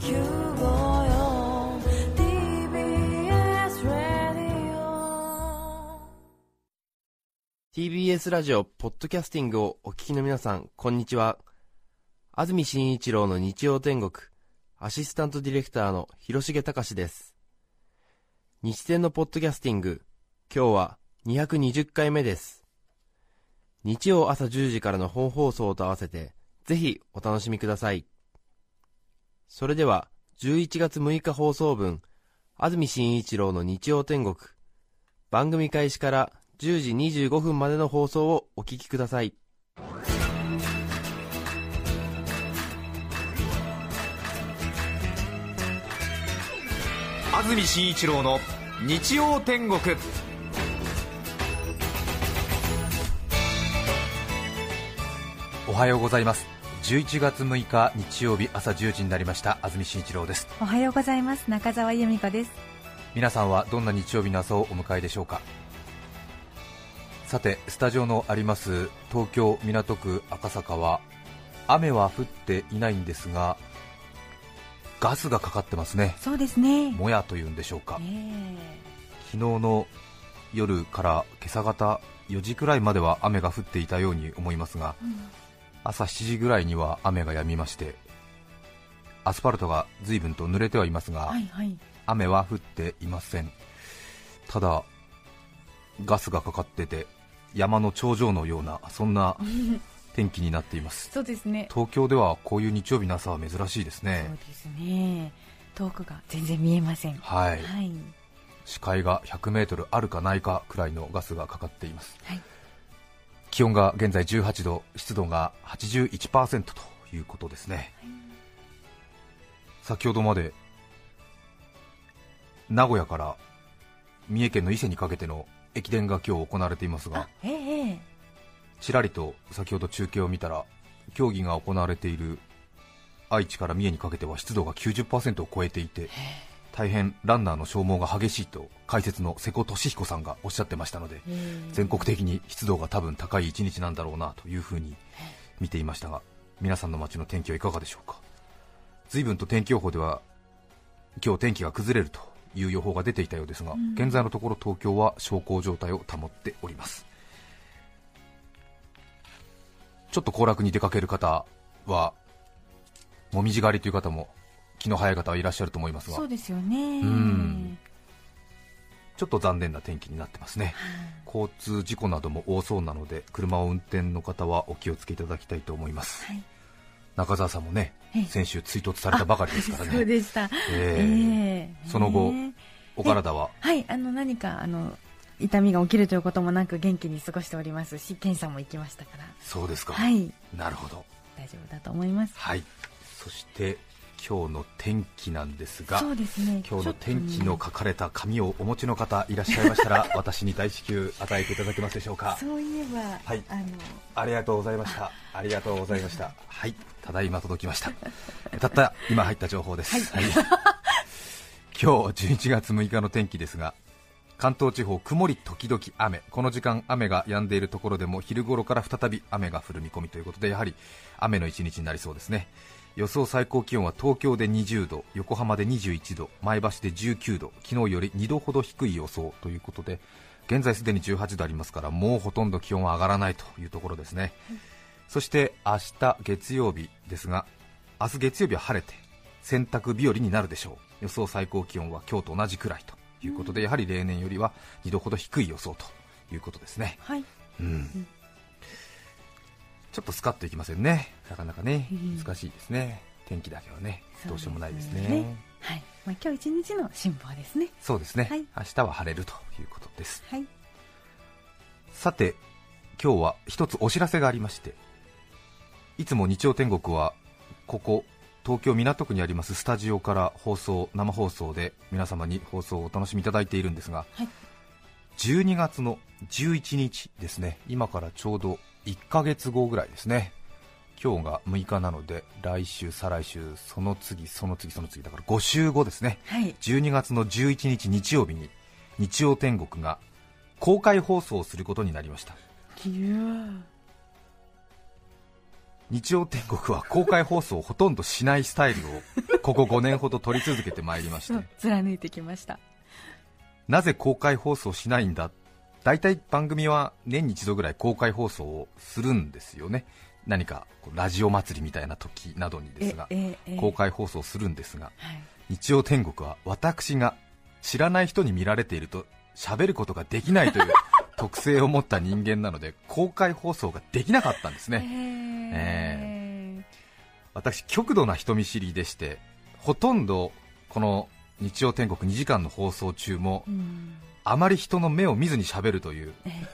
954 TBS ラディオ TBS ラジオポッドキャスティングをお聞きの皆さんこんにちは。安住紳一郎の日曜天国アシスタントディレクターの広重隆です。日天のポッドキャスティング今日は220回目です。日曜朝10時からの本放送と合わせてぜひお楽しみください。それでは11月6日放送分安住紳一郎の日曜天国。番組開始から10時25分までの放送をお聞きください。安住紳一郎の日曜天国。おはようございます。11月6日日曜日朝10時になりました。安住紳一郎です。おはようございます。中澤由美子です。皆さんはどんな日曜日の朝をお迎えでしょうか？さてスタジオのあります東京港区赤坂は雨は降っていないんですがガスがかかってますね。そうですね。もやというんでしょうか。え。昨日の夜から今朝方4時くらいまでは雨が降っていたように思いますが、朝7時ぐらいには雨が止みましてアスファルトが随分と濡れてはいますが、はいはい。雨は降っていません。ただガスがかかってて山の頂上のようなそんな 天気になっています。そうですね。東京ではこういう日曜日の朝は珍しいですそうねですね。遠くが全然見えません。はい。はい。視界が 100m あるかないかくらいのガスがかかっています。はい気温が現在18度湿度が81%ということですね、先ほどまで名古屋から三重県の伊勢にかけての駅伝が今日行われていますがえええちらりと先ほど中継を見たら競技が行われている愛知から三重にかけては湿度が90%を超えていて大変ランナーの消耗が激しいと解説の瀬古利彦さんがおっしゃってましたのでええ全国的に湿度が多分高い一日なんだろうなというふうに見ていましたが皆さんの街の天気はいかがでしょうか？随分と天気予報では今日天気が崩れるという予報が出ていたようですが、現在のところ東京は小康状態を保っております。ちょっと行楽に出かける方はもみじ狩りという方も気の早い方はいらっしゃると思いますがそうですよね。ん。ちょっと残念な天気になってますね。交通事故なども多そうなので車を運転の方はお気をつけいただきたいと思います、はい。中澤さんもねええ。先週追突されたばかりですからそうねでした。ええ。えその後ね。お体は？はいあの何かあの痛みが起きるということもなく元気に過ごしておりますし検査も行きましたから。そうですか、はい。なるほど。大丈夫だと思います。はい。そして今日の天気なんですがそうですね今日の天気の書かれた紙をお持ちの方いらっしゃいましたら私に大至急与えていただけますでしょうかそういえば、はいあのありがとうございました。ありがとうございました。はい、ただいま届きました。たった今入った情報です。はい。今日11月6日の天気ですが、関東地方曇り時々雨。この時間雨が止んでいるところでも昼頃から再び雨が降る見込みということで、やはり雨の一日になりそうですね。予想最高気温は東京で20度、横浜で21度、前橋で19度、昨日より2度ほど低い予想ということで、現在すでに18度ありますから、もうほとんど気温は上がらないというところですね。そして明日月曜日ですが、明日月曜日は晴れて洗濯日和になるでしょう。予想最高気温は今日と同じくらいということで、やはり例年よりは2度ほど低い予想ということですね。はいうんちょっとスカッといきませんね、なかなかね、うん。難しいですね、天気だけはね、どうしようもないですね。すねはい、まあ、今日一日の辛抱ですね。そうですね、はい。明日は晴れるということです。はい。さて、今日は一つお知らせがありまして、いつも日曜天国はここ東京港区にありますスタジオから放送生放送で皆様に放送をお楽しみいただいているんですが、はい。12月の11日ですね、今からちょうど1ヶ月後ぐらいですね。今日が6日なので来週、再来週、その次、その次、その次だから5週後ですね、はい。12月の11日日曜日に日曜天国が公開放送をすることになりました。日曜天国は公開放送をほとんどしないスタイルをここ5年ほど撮り続けてまいりまして。貫いてきました。なぜ公開放送しないんだ大体番組は年に一度ぐらい公開放送をするんですよね。何かラジオ祭りみたいな時などにですが公開放送するんですがはい。日曜天国は私が知らない人に見られていると喋ることができないという 特性を持った人間なので公開放送ができなかったんですね。え私極度な人見知りでしてほとんどこの日曜天国2時間の放送中もうんあまり人の目を見ずに喋るという。え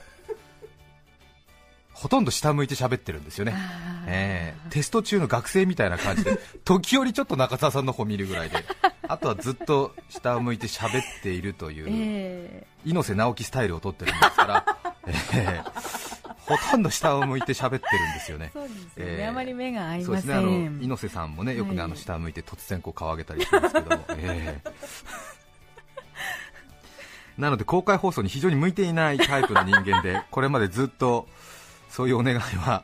ほとんど下向いて喋ってるんですよね。えーテスト中の学生みたいな感じで 時折ちょっと中澤さんの方見るぐらいであとはずっと下を向いて喋っているというえ猪瀬直樹スタイルを取ってるんですから、えーほとんど下を向いて喋ってるんですよね。ーそうですよね、えーあまり目が合いそうでますせんね。あの猪瀬さんもねよくね、はい。あの下を向いて突然こう顔上げたりするんですけども、えーなので公開放送に非常に向いていないタイプの人間で これまでずっとそういうお願いは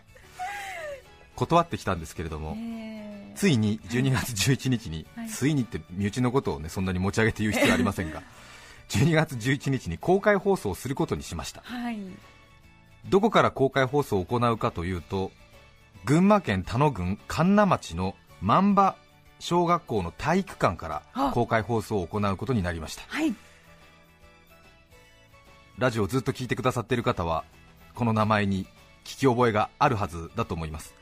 断ってきたんですけれども、えー。ついに12月11日に、はい。ついにって身内のことをねそんなに持ち上げて言う必要はありませんが12月11日に公開放送をすることにしました。はい。どこから公開放送を行うかというと群馬県田野郡神流町の万場小学校の体育館からあ。公開放送を行うことになりました。はいラジオをずっと聞いてくださっている方はこの名前に聞き覚えがあるはずだと思います。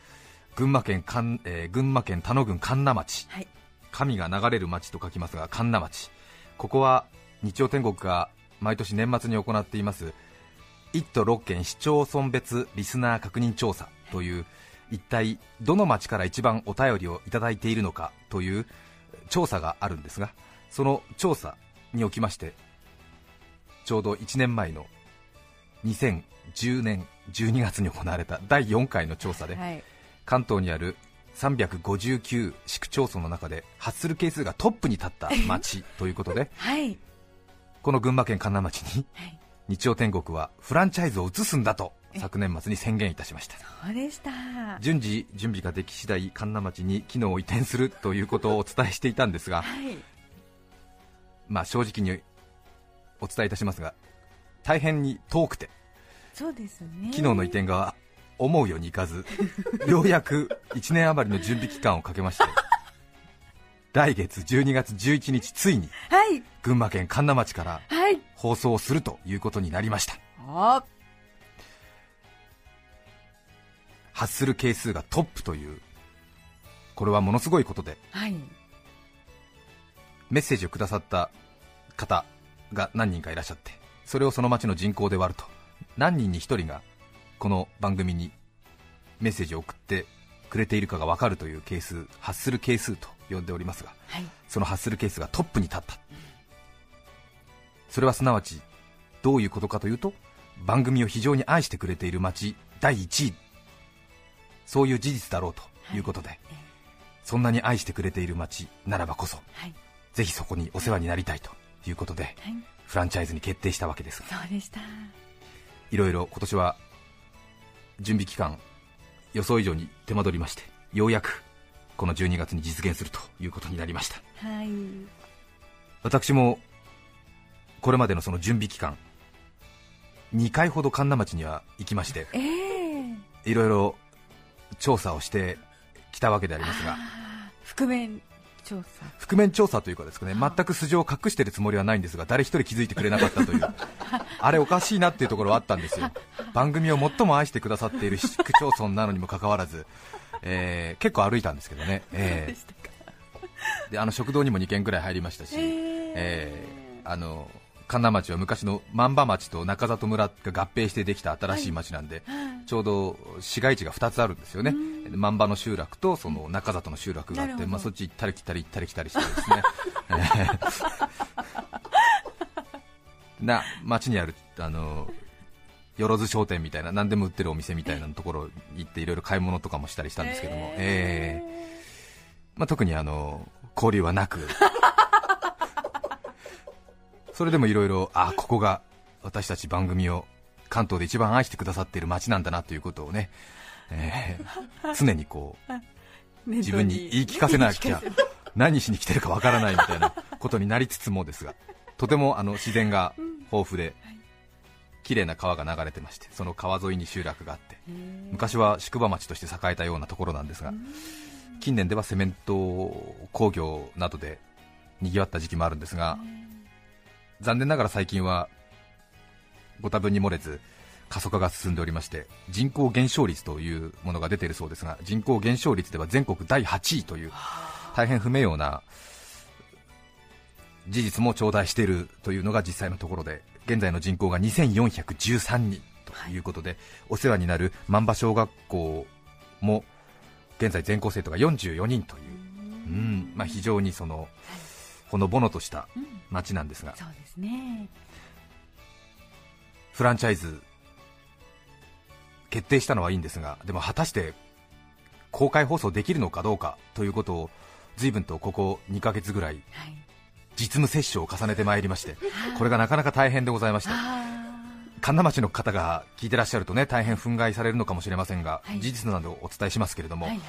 群馬県神、えー群馬県田野郡神流町。はい。神が流れる町と書きますが神流町。ここは日曜天国が毎年年末に行っています1都6県市町村別リスナー確認調査という一体どの町から一番お便りをいただいているのかという調査があるんですがその調査におきましてちょうど1年前の2010年12月に行われた第4回の調査ではい。関東にある359市区町村の中で発する係数がトップに立った 町ということではい。この群馬県神流町にはい。日曜天国はフランチャイズを移すんだと昨年末に宣言いたしました。そうでした。順次準備ができ次第神流町に機能を移転するということをお伝えしていたんですが、はい。まあ、正直にお伝えいたしますが大変に遠くてそうですね。機能の移転が思うようにいかず ようやく1年余りの準備期間をかけまして来月12月11日ついにはい。群馬県神流町からはい。放送するということになりました。あ。発する係数がトップというこれはものすごいことではい。メッセージをくださった方が何人かいらっしゃってそれをその町の人口で割ると何人に1人がこの番組にメッセージを送ってくれているかが分かるという係数発する係数と呼んでおりますがはい。その発するケースがトップに立った。それはすなわちどういうことかというと番組を非常に愛してくれている町第1位。そういう事実だろうとい。うことで、え。そんなに愛してくれている町ならばこそはい。ぜひそこにお世話になりたいということではい。フランチャイズに決定したわけですが。そうでした。いろいろ今年は準備期間予想以上に手間取りましてようやくこの12月に実現するということになりました。はい。私もこれまでのその準備期間2回ほど神田町には行きましてええ。いろいろ調査をしてきたわけでありますが。覆面覆面調査というかですね全く素性を隠しているつもりはないんですが誰一人気づいてくれなかったという。あれおかしいなっていうところはあったんですよ。番組を最も愛してくださっている市区町村なのにもかかわらず、えー結構歩いたんですけどね、えー。であの食堂にも2軒ぐらい入りましたし、えーあの神田町は昔の万場町と中里村が合併してできた新しい町なんで、ちょうど市街地が2つあるんですよね、万場の集落とその中里の集落があって、まあ、そっち行ったり来たり行ったり来たりしてですね、えー。な町にあるあのよろず商店みたいな何でも売ってるお店みたいなところに行っていろいろ買い物とかもしたりしたんですけども、えー。まあ、特にあの交流はなく それでもいろいろあここが私たち番組を関東で一番愛してくださっている街なんだなということをね、えー 常にこう自分に言い聞かせなきゃ何しに来てるかわからないみたいなことになりつつもですがとてもあの自然が豊富で綺麗な川が流れてましてその川沿いに集落があって昔は宿場町として栄えたようなところなんですが近年ではセメント工業などで賑わった時期もあるんですが残念ながら最近はご多分に漏れず過疎化が進んでおりまして人口減少率というものが出ているそうですが人口減少率では全国第8位という大変不名誉な事実も頂戴しているというのが実際のところで現在の人口が2413人ということで、お世話になる万場小学校も現在全校生徒が44人という、うん。まあ、非常にそのほのぼのとした町なんですが、そうですね。フランチャイズ決定したのはいいんですが、でも果たして公開放送できるのかどうかということを随分とここ2ヶ月ぐらい実務接種を重ねてまいりまして、これがなかなか大変でございました。神田町の方が聞いてらっしゃるとね大変憤慨されるのかもしれませんが、はい。事実などをお伝えしますけれども、はいはい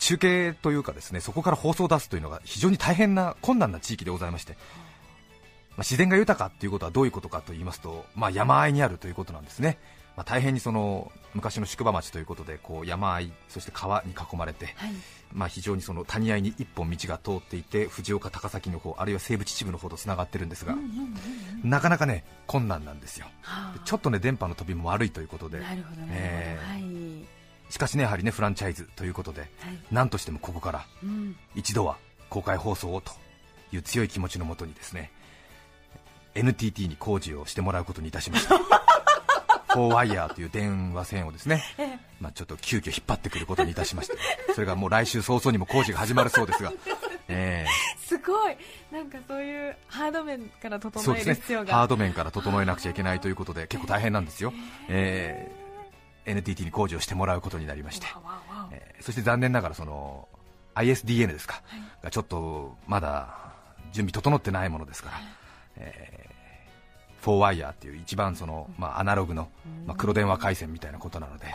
中継というかですねそこから放送を出すというのが非常に大変な困難な地域でございまして、まあ、自然が豊かということはどういうことかと言いますと、まあ、山あいにあるということなんですね、まあ、大変にその昔の宿場町ということでこう山あいそして川に囲まれて、はい。まあ、非常にその谷合に一本道が通っていて藤岡、高崎の方あるいは西部秩父の方とつながってるんですが、なかなかね困難なんですよ、はあ。でちょっとね電波の飛びも悪いということで、なるほどなるほど、えー。はいしかしねやはりねフランチャイズということで、はい。なんとしてもここからうん。一度は公開放送をという強い気持ちのもとにですね NTT に工事をしてもらうことにいたしました。フォーワイヤーという電話線をですね、まあ、ちょっと急遽引っ張ってくることにいたしまして、それがもう来週早々にも工事が始まるそうですが、えすごい。なんかそういうハード面から整える必要が。ハード面から整えなくちゃいけないということで結構大変なんですよ、えー NTT に工事をしてもらうことになりまして、えーそして残念ながらその ISDN ですか、がちょっとまだ準備整ってないものですから、えー、フォーワイヤーっていう一番その、まあ、アナログの、まあ、黒電話回線みたいなことなので、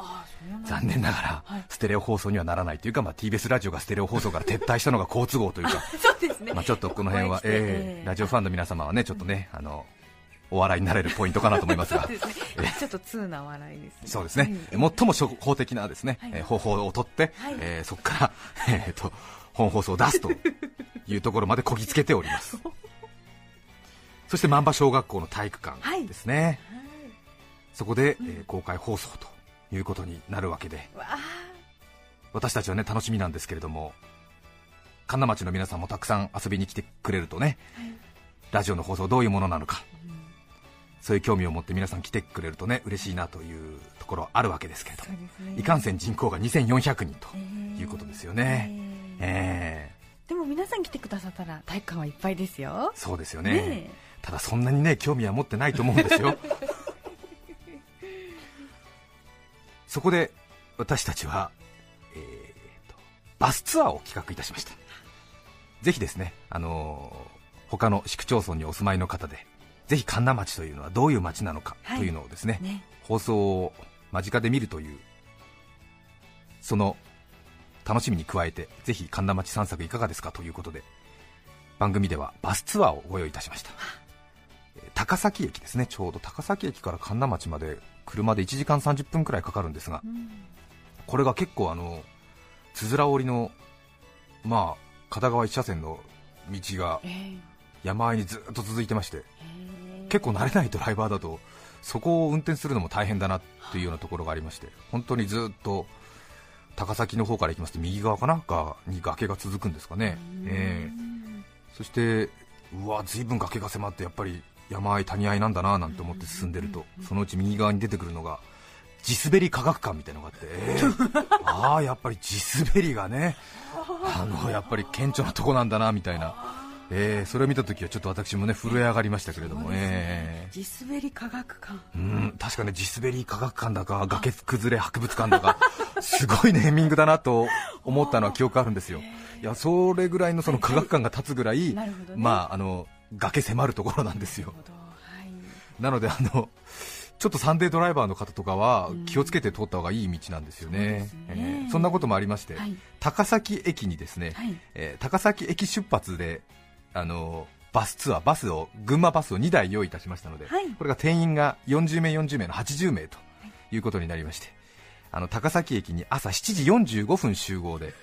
残念ながらステレオ放送にはならないというか、まあ、TBS ラジオがステレオ放送から撤退したのが好都合というか、そうですね。まあ、ちょっとこの辺は、えー。ラジオファンの皆様はねちょっとね、あのお笑いになれるポイントかなと思いますが。ね。ちょっと通な笑いです。ねそうですね、うん。最も初歩的なですね、はい。えー方法を取って、はい。えーそこから、えー、と本放送を出すというところまでこぎつけております。そして万場小学校の体育館ですね、そこで、えー公開放送ということになるわけで。私たちはね楽しみなんですけれども神田町の皆さんもたくさん遊びに来てくれるとね、ラジオの放送どういうものなのか、そういう興味を持って皆さん来てくれるとね嬉しいなというところあるわけですけれども。ね。いかんせん人口が2400人とえー。いうことですよね、ええー。でも皆さん来てくださったら体育館はいっぱいですよ。ーそうですよね。ねただそんなにね興味は持ってないと思うんですよ。そこで私たちは、えーとバスツアーを企画いたしました。ぜひですね、あのー他の市区町村にお住まいの方でぜひ神田町というのはどういう町なのかはい。というのをですね、ね。放送を間近で見るというその楽しみに加えてぜひ神田町散策いかがですかということで番組ではバスツアーをご用意いたしました。えー高崎駅ですね。ちょうど高崎駅から神田町まで車で1時間30分くらいかかるんですがうん。これが結構あのつづら折りのまあ片側1車線の道がえー山あいにずっと続いてましてえー。結構慣れないドライバーだとそこを運転するのも大変だなというようなところがありまして本当にずっと高崎の方から行きますと右側かながに崖が続くんですかね、えーそしてうわ随分崖が迫ってやっぱり山あい谷あいなんだななんて思って進んでるとそのうち右側に出てくるのが地滑り科学館みたいなのがあって、えーああやっぱり地滑りがねあのやっぱり顕著なとこなんだなみたいな、えーそれを見た時はちょっと私もね震え上がりましたけれども、えー地滑り科学館。うん確かね地滑り科学館だか崖崩れ博物館だか すごいネーミングだなと思ったのは記憶あるんですよ。いやそれぐらいのその科学館が立つぐらい、なるほどね。まああの崖迫るところなんですよ。はい。なのであのちょっとサンデードライバーの方とかはうん。気をつけて通った方がいい道なんですよね、そうですね。えーそんなこともありまして、はい。高崎駅にですね、はい。えー高崎駅出発であのバスツアー、バスを群馬バスを2台用意いたしましたので、はい。これが定員が40名、40名の80名ということになりまして、あの高崎駅に朝7時45分集合で、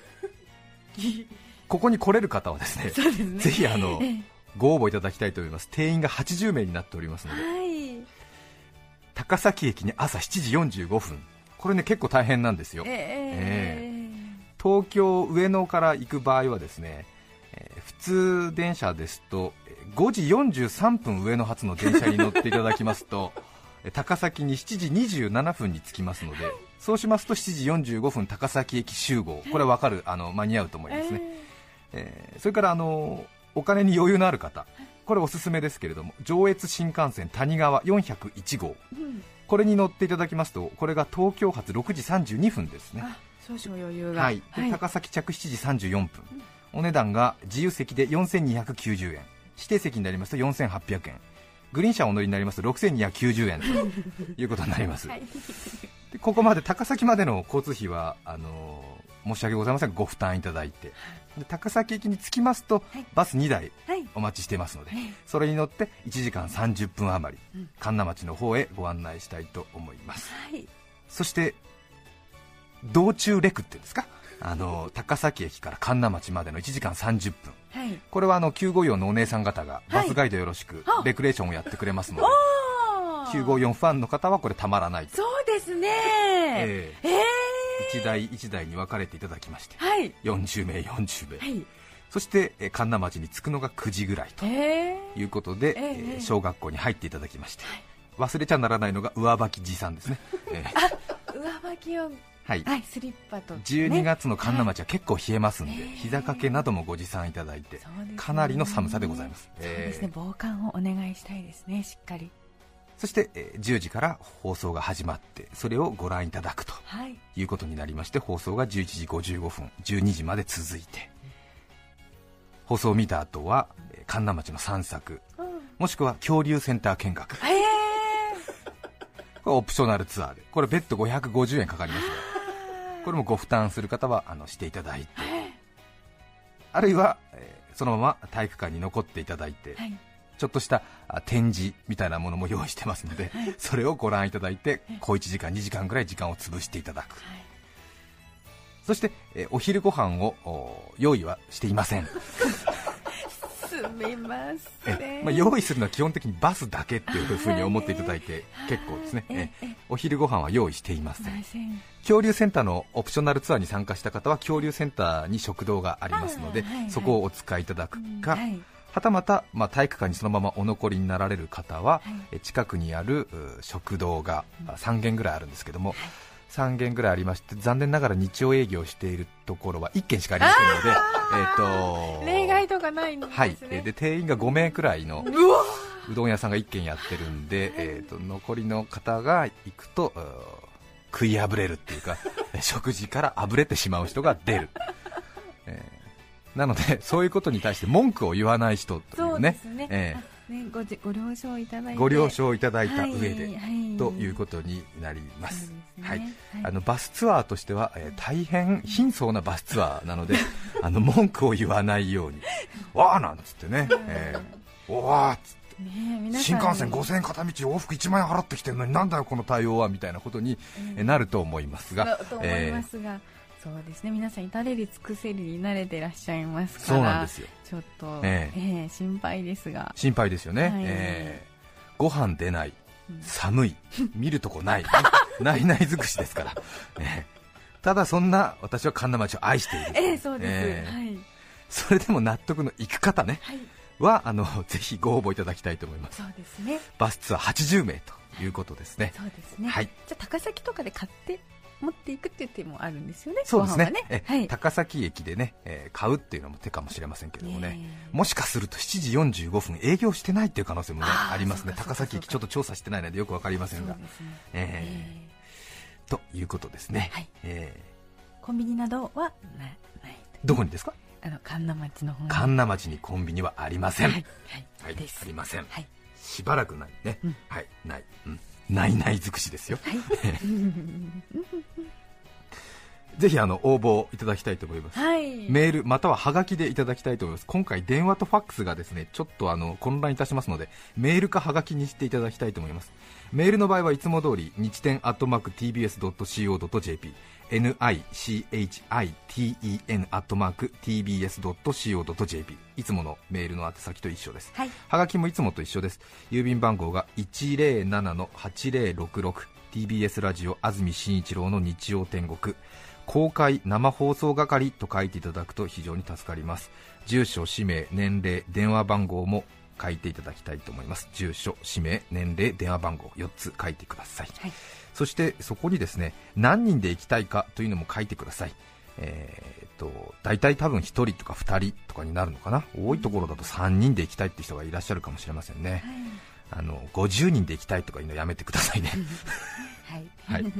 ここに来れる方はですね、すね。ぜひあのええ。ご応募いただきたいと思います、定員が80名になっておりますので、はい。高崎駅に朝7時45分、これね結構大変なんですよ。ええ。東京上野から行く場合はですね、通電車ですとえー5時43分上野発の電車に乗っていただきますとえー 高崎に7時27分に着きますのでそうしますと7時45分高崎駅集合。これは分かるあの間に合うと思いますね、えー。それからあのお金に余裕のある方。これおすすめですけれども上越新幹線谷川401号。うん。これに乗っていただきますとこれが東京発6時32分ですね。あ少々余裕が。はい、で高崎着7時34分、お値段が自由席で4290円、指定席になりますと4800円、グリーン車お乗りになりますと6290円。ということになります、はい。でここまで高崎までの交通費はあのー申し訳ございません。がご負担いただいて、で高崎駅に着きますと、はい。バス2台はい。お待ちしていますので、はい。それに乗って1時間30分余り、うん神奈町の方へご案内したいと思います。はい。そして道中レクっていうんですか？あの高崎駅から神奈町までの1時間30分。はい。これはあの954のお姉さん方がはい。バスガイドよろしくあ。レクレーションをやってくれますので、あー。954ファンの方はこれたまらないと、そうですね。ええ。え1台1台に分かれていただきましてはい。40名40名、はい。そしてえー神奈町に着くのが9時ぐらいとええ。いうことで、ええ。えー小学校に入っていただきまして、忘れちゃならないのが上履き持参ですね、えー上履きをはい。はいスリッパとね。12月の神奈町は結構冷えますんで、はい。膝掛けなどもご持参いただいて、かなりの寒さでございます、そうですねえー防寒をお願いしたいですねしっかり。そして、えー10時から放送が始まってそれをご覧いただくとはい。いうことになりまして放送が11時55分12時まで続いて放送を見た後は、えー神奈町の散策うん。もしくは恐竜センター見学。こええれオプショナルツアーでこれ別途550円かかりますがこれもご負担する方はあのしていただいて。あるいは、えーそのまま体育館に残っていただいて、はい。ちょっとしたあ展示みたいなものも用意してますので、それをご覧いただいて、小1時間、2時間ぐらい時間を潰していただく、そして、えーお昼ご飯をお用意はしていません、す みませんえまあ、用意するのは基本的にバスだけっていうふうに思っていただいて結構ですね、ええお昼ご飯は用意していません。恐竜センターのオプショナルツアーに参加した方は恐竜センターに食堂がありますので、あーはいはい。そこをお使いいただくか、はい。はたまた、まあ、体育館にそのままお残りになられる方は、はい。え近くにあるう食堂があ3軒ぐらいあるんですけども、3軒ぐらいありまして残念ながら日曜営業しているところは1軒しかありませんので、えー、と例外とかないんですね。はい、えーで定員が5名くらいのうどん屋さんが1軒やってるんで、えー、と残りの方が行くとうー食いあぶれるっていうか 食事からあぶれてしまう人が出る、えーなのでそういうことに対して文句を言わない人といそううねですね。えあねごじご了承いただいて。ーご了承いただいた上で、はいはい。ということになりますね。はい。はい。あのバスツアーとしては、えー大変貧相なバスツアーなので あの文句を言わないように わーなんつってね、えー、おわーっつって新幹線5000円片道往復1万円払ってきてるのになんだよこの対応はみたいなことにえなると思いますが、と思いますが、そうですね皆さん至れり尽くせりに慣れてらっしゃいますからそうなんですよ。ちょっと、ええええ心配ですが。心配ですよね、はい。えー。ご飯出ない。うん寒い。見るとこない。ないない尽くしですから、えーただそんな私は神奈町を愛している、ええそうです、ええ。はい。それでも納得のいく方ね。はい。はあの ぜひご応募いただきたいと思います。そうですね。バスツアー80名ということですね。そうですね、はい。じゃあ高崎とかで買って持っていくっていう手もあるんですよねそうですね。ご飯はい。高崎駅でね、えー買うっていうのも手かもしれませんけどもね、もしかすると7時45分営業してないっていう可能性も、ね、ありますね。高崎駅ちょっと調査してないのでよくわかりませんが。ね。ええということですね、はい。ええコンビニなどはなない。ーどこにですか？あの神奈町の方に。神奈町にコンビニはありません、はい、ははいい、です。ありません。はい。しばらくないね、うん。はい。ない、うん、ないない尽くしですよ、ぜひあの応募いただきたいと思います。はい。メールまたはハガキでいただきたいと思います。今回電話とファックスがですねちょっとあの混乱いたしますのでメールかハガキにしていただきたいと思います。メールの場合はいつも通り日天アットマーク TBS.CO.JP nichiten アットマーク TBS.CO.JP いつものメールの宛先と一緒です。はい。はがきもいつもと一緒です。郵便番号が 107-8066TBS ラジオ安住紳一郎の日曜天国。公開生放送係と書いていただくと非常に助かります。住所氏名年齢電話番号も書いていただきたいと思います。住所氏名年齢電話番号4つ書いてください、はいそしてそこにですね何人で行きたいかというのも書いてください。えーっと大体多分1人とか2人とかになるのかな。多いところだと3人で行きたいって人がいらっしゃるかもしれませんね、あの50人で行きたいとかいうのやめてくださいね。はい。はい、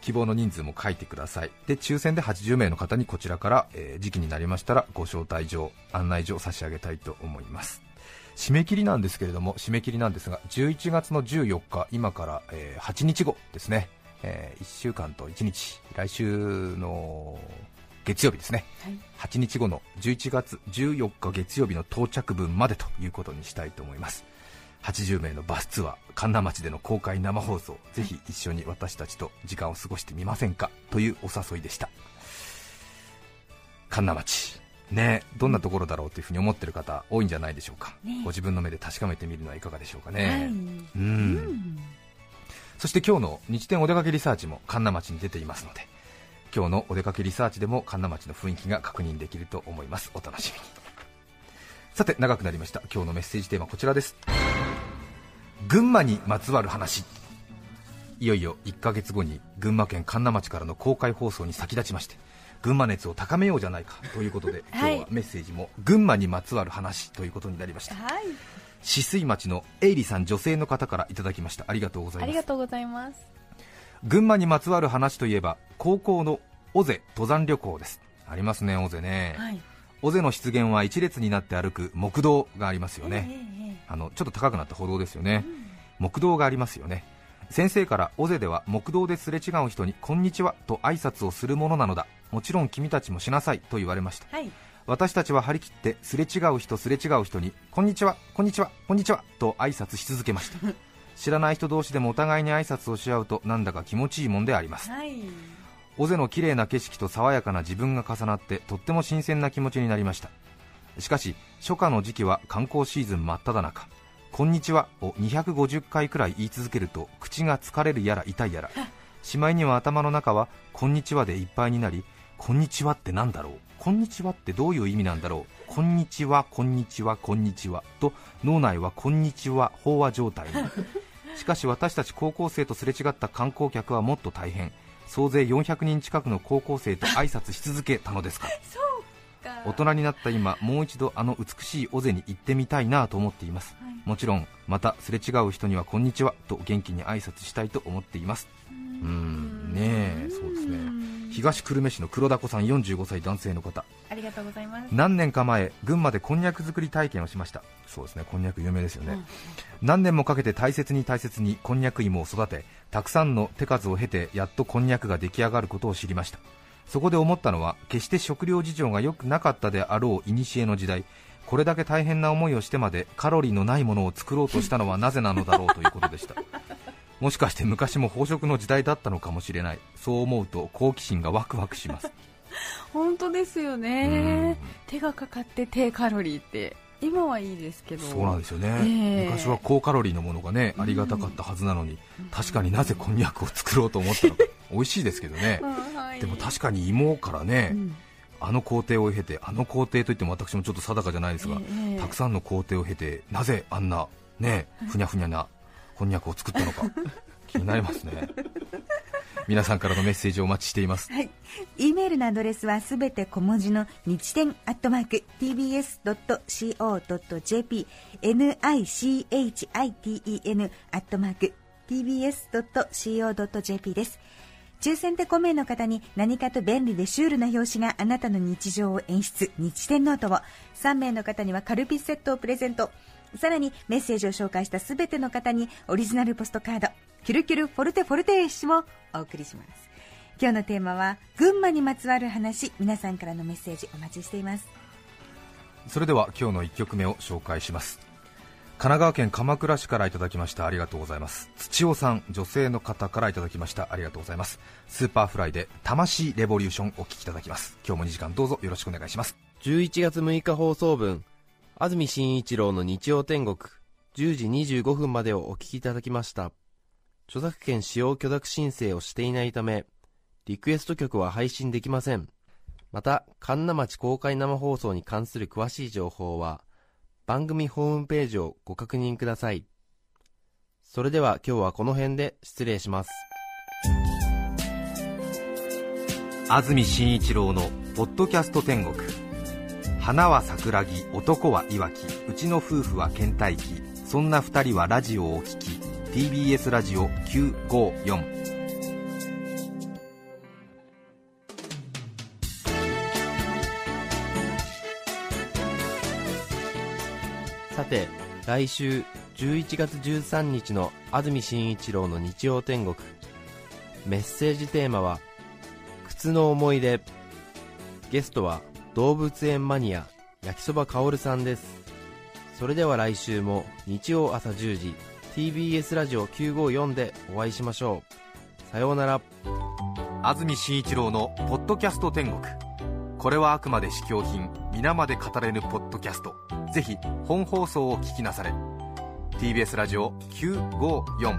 希望の人数も書いてください。で抽選で80名の方にこちらから、えー時期になりましたらご招待状案内状を差し上げたいと思います締め切りなんですけれども締め切りなんですが11月の14日今から、えー8日後ですね、え1週間と1日来週の月曜日ですね。はい。8日後の11月14日月曜日の到着分までということにしたいと思います。80名のバスツアー神奈町での公開生放送ぜひ一緒に私たちと時間を過ごしてみませんかというお誘いでした。神奈町ねどんなところだろうというふうに思ってる方多いんじゃないでしょうか、ね。ご自分の目で確かめてみるのはいかがでしょうかはい。ね、うん。うんそして今日の日天お出かけリサーチも神奈町に出ていますので今日のお出かけリサーチでも神奈町の雰囲気が確認できると思います。お楽しみに。さて長くなりました。今日のメッセージテーマはこちらです。群馬にまつわる話。いよいよ1ヶ月後に群馬県神奈町からの公開放送に先立ちまして群馬熱を高めようじゃないか ということで今はい。日はメッセージも群馬にまつわる話ということになりました。はい。止水町のエイリさん女性の方からいただきました。ありがとうございます。ありがとうございます。群馬にまつわる話といえば高校の尾瀬登山旅行です。ありますね尾瀬ね、はい。尾瀬の湿原は一列になって歩く木道がありますよね、ええええあのちょっと高くなった歩道ですよね、木道がありますよね。先生から尾瀬では木道ですれ違う人にこんにちはと挨拶をするものなのだもちろん君たちもしなさいと言われました。はい。私たちは張り切ってすれ違う人すれ違う人にこんにちはこんにちはこんにちはと挨拶し続けました。知らない人同士でもお互いに挨拶をし合うとなんだか気持ちいいもんであります。はい。尾瀬の綺麗な景色と爽やかな自分が重なってとっても新鮮な気持ちになりました。しかし初夏の時期は観光シーズン真っ只中。こんにちはを250回くらい言い続けると口が疲れるやら痛いやら。しまいには頭の中はこんにちはでいっぱいになりこんにちはってなんだろう？こんにちはってどういう意味なんだろう？こんにちはこんにちはこんにちはと脳内はこんにちは飽和状態に。しかし私たち高校生とすれ違った観光客はもっと大変。総勢400人近くの高校生と挨拶し続けたのですか。ら大人になった今もう一度あの美しい尾瀬に行ってみたいなと思っています、はい。もちろんまたすれ違う人にはこんにちはと元気に挨拶したいと思っていますうーん。ねえそうですね。東久留米市の黒田子さん45歳男性の方。ありがとうございます。何年か前群馬でこんにゃく作り体験をしました。そうですねこんにゃく有名ですよね、うん。何年もかけて大切に大切にこんにゃく芋を育てたくさんの手数を経てやっとこんにゃくが出来上がることを知りました。そこで思ったのは決して食料事情が良くなかったであろう古の時代。これだけ大変な思いをしてまでカロリーのないものを作ろうとしたのはなぜなのだろうということでしたもしかして昔も飽食の時代だったのかもしれない。そう思うと好奇心がワクワクします。本当ですようん。ね手がかかって低カロリーって今はいいですけど。そうなんですよね、ええ。昔は高カロリーのものがねありがたかったはずなのに、確かになぜこんにゃくを作ろうと思ったのか 美味しいですけどね、うんはい。でも確かに芋からね、うん。あの工程を経てあの工程といっても私もちょっと定かじゃないですが、ええたくさんの工程を経てなぜあんなねふにゃふにゃなこんにゃくを作ったのか 気になりますね皆さんからのメッセージをお待ちしていますはい。e メールのアドレスはすべて小文字の nichiten アットマーク tbs.co.jp nichiten アットマーク tbs.co.jp です。抽選で5名の方に何かと便利でシュールな表紙があなたの日常を演出、にち10ノートを3名の方にはカルピスセットをプレゼント。さらにメッセージを紹介したすべての方にオリジナルポストカードキュルキュルフォルテフォルテーシもお送りします。今日のテーマは群馬にまつわる話皆さんからのメッセージお待ちしています。それでは今日の1曲目を紹介します。神奈川県鎌倉市からいただきましたありがとうございます。土尾さん女性の方からいただきましたありがとうございます。 Superflyでタマシイレボリューションお聞きいただきます。今日も2時間どうぞよろしくお願いします。11月6日放送分安住紳一郎の日曜天国10時25分までをお聞きいただきました。著作権使用許諾申請をしていないためリクエスト曲は配信できません。また神奈町公開生放送に関する詳しい情報は番組ホームページをご確認ください。それでは今日はこの辺で失礼します。安住紳一郎のポッドキャスト天国。花は桜木男はいわきうちの夫婦は倦怠期。そんな二人はラジオを聴き TBS ラジオ954さて来週11月13日の安住紳一郎の日曜天国。メッセージテーマは「靴の思い出」ゲストは動物園マニア焼きそばかおるさんです。それでは来週も日曜朝10時 TBS ラジオ954でお会いしましょう。さようなら。安住紳一郎の「ポッドキャスト天国」これはあくまで試供品皆まで語れぬポッドキャスト。ぜひ本放送を聞きなされ。TBS ラジオ954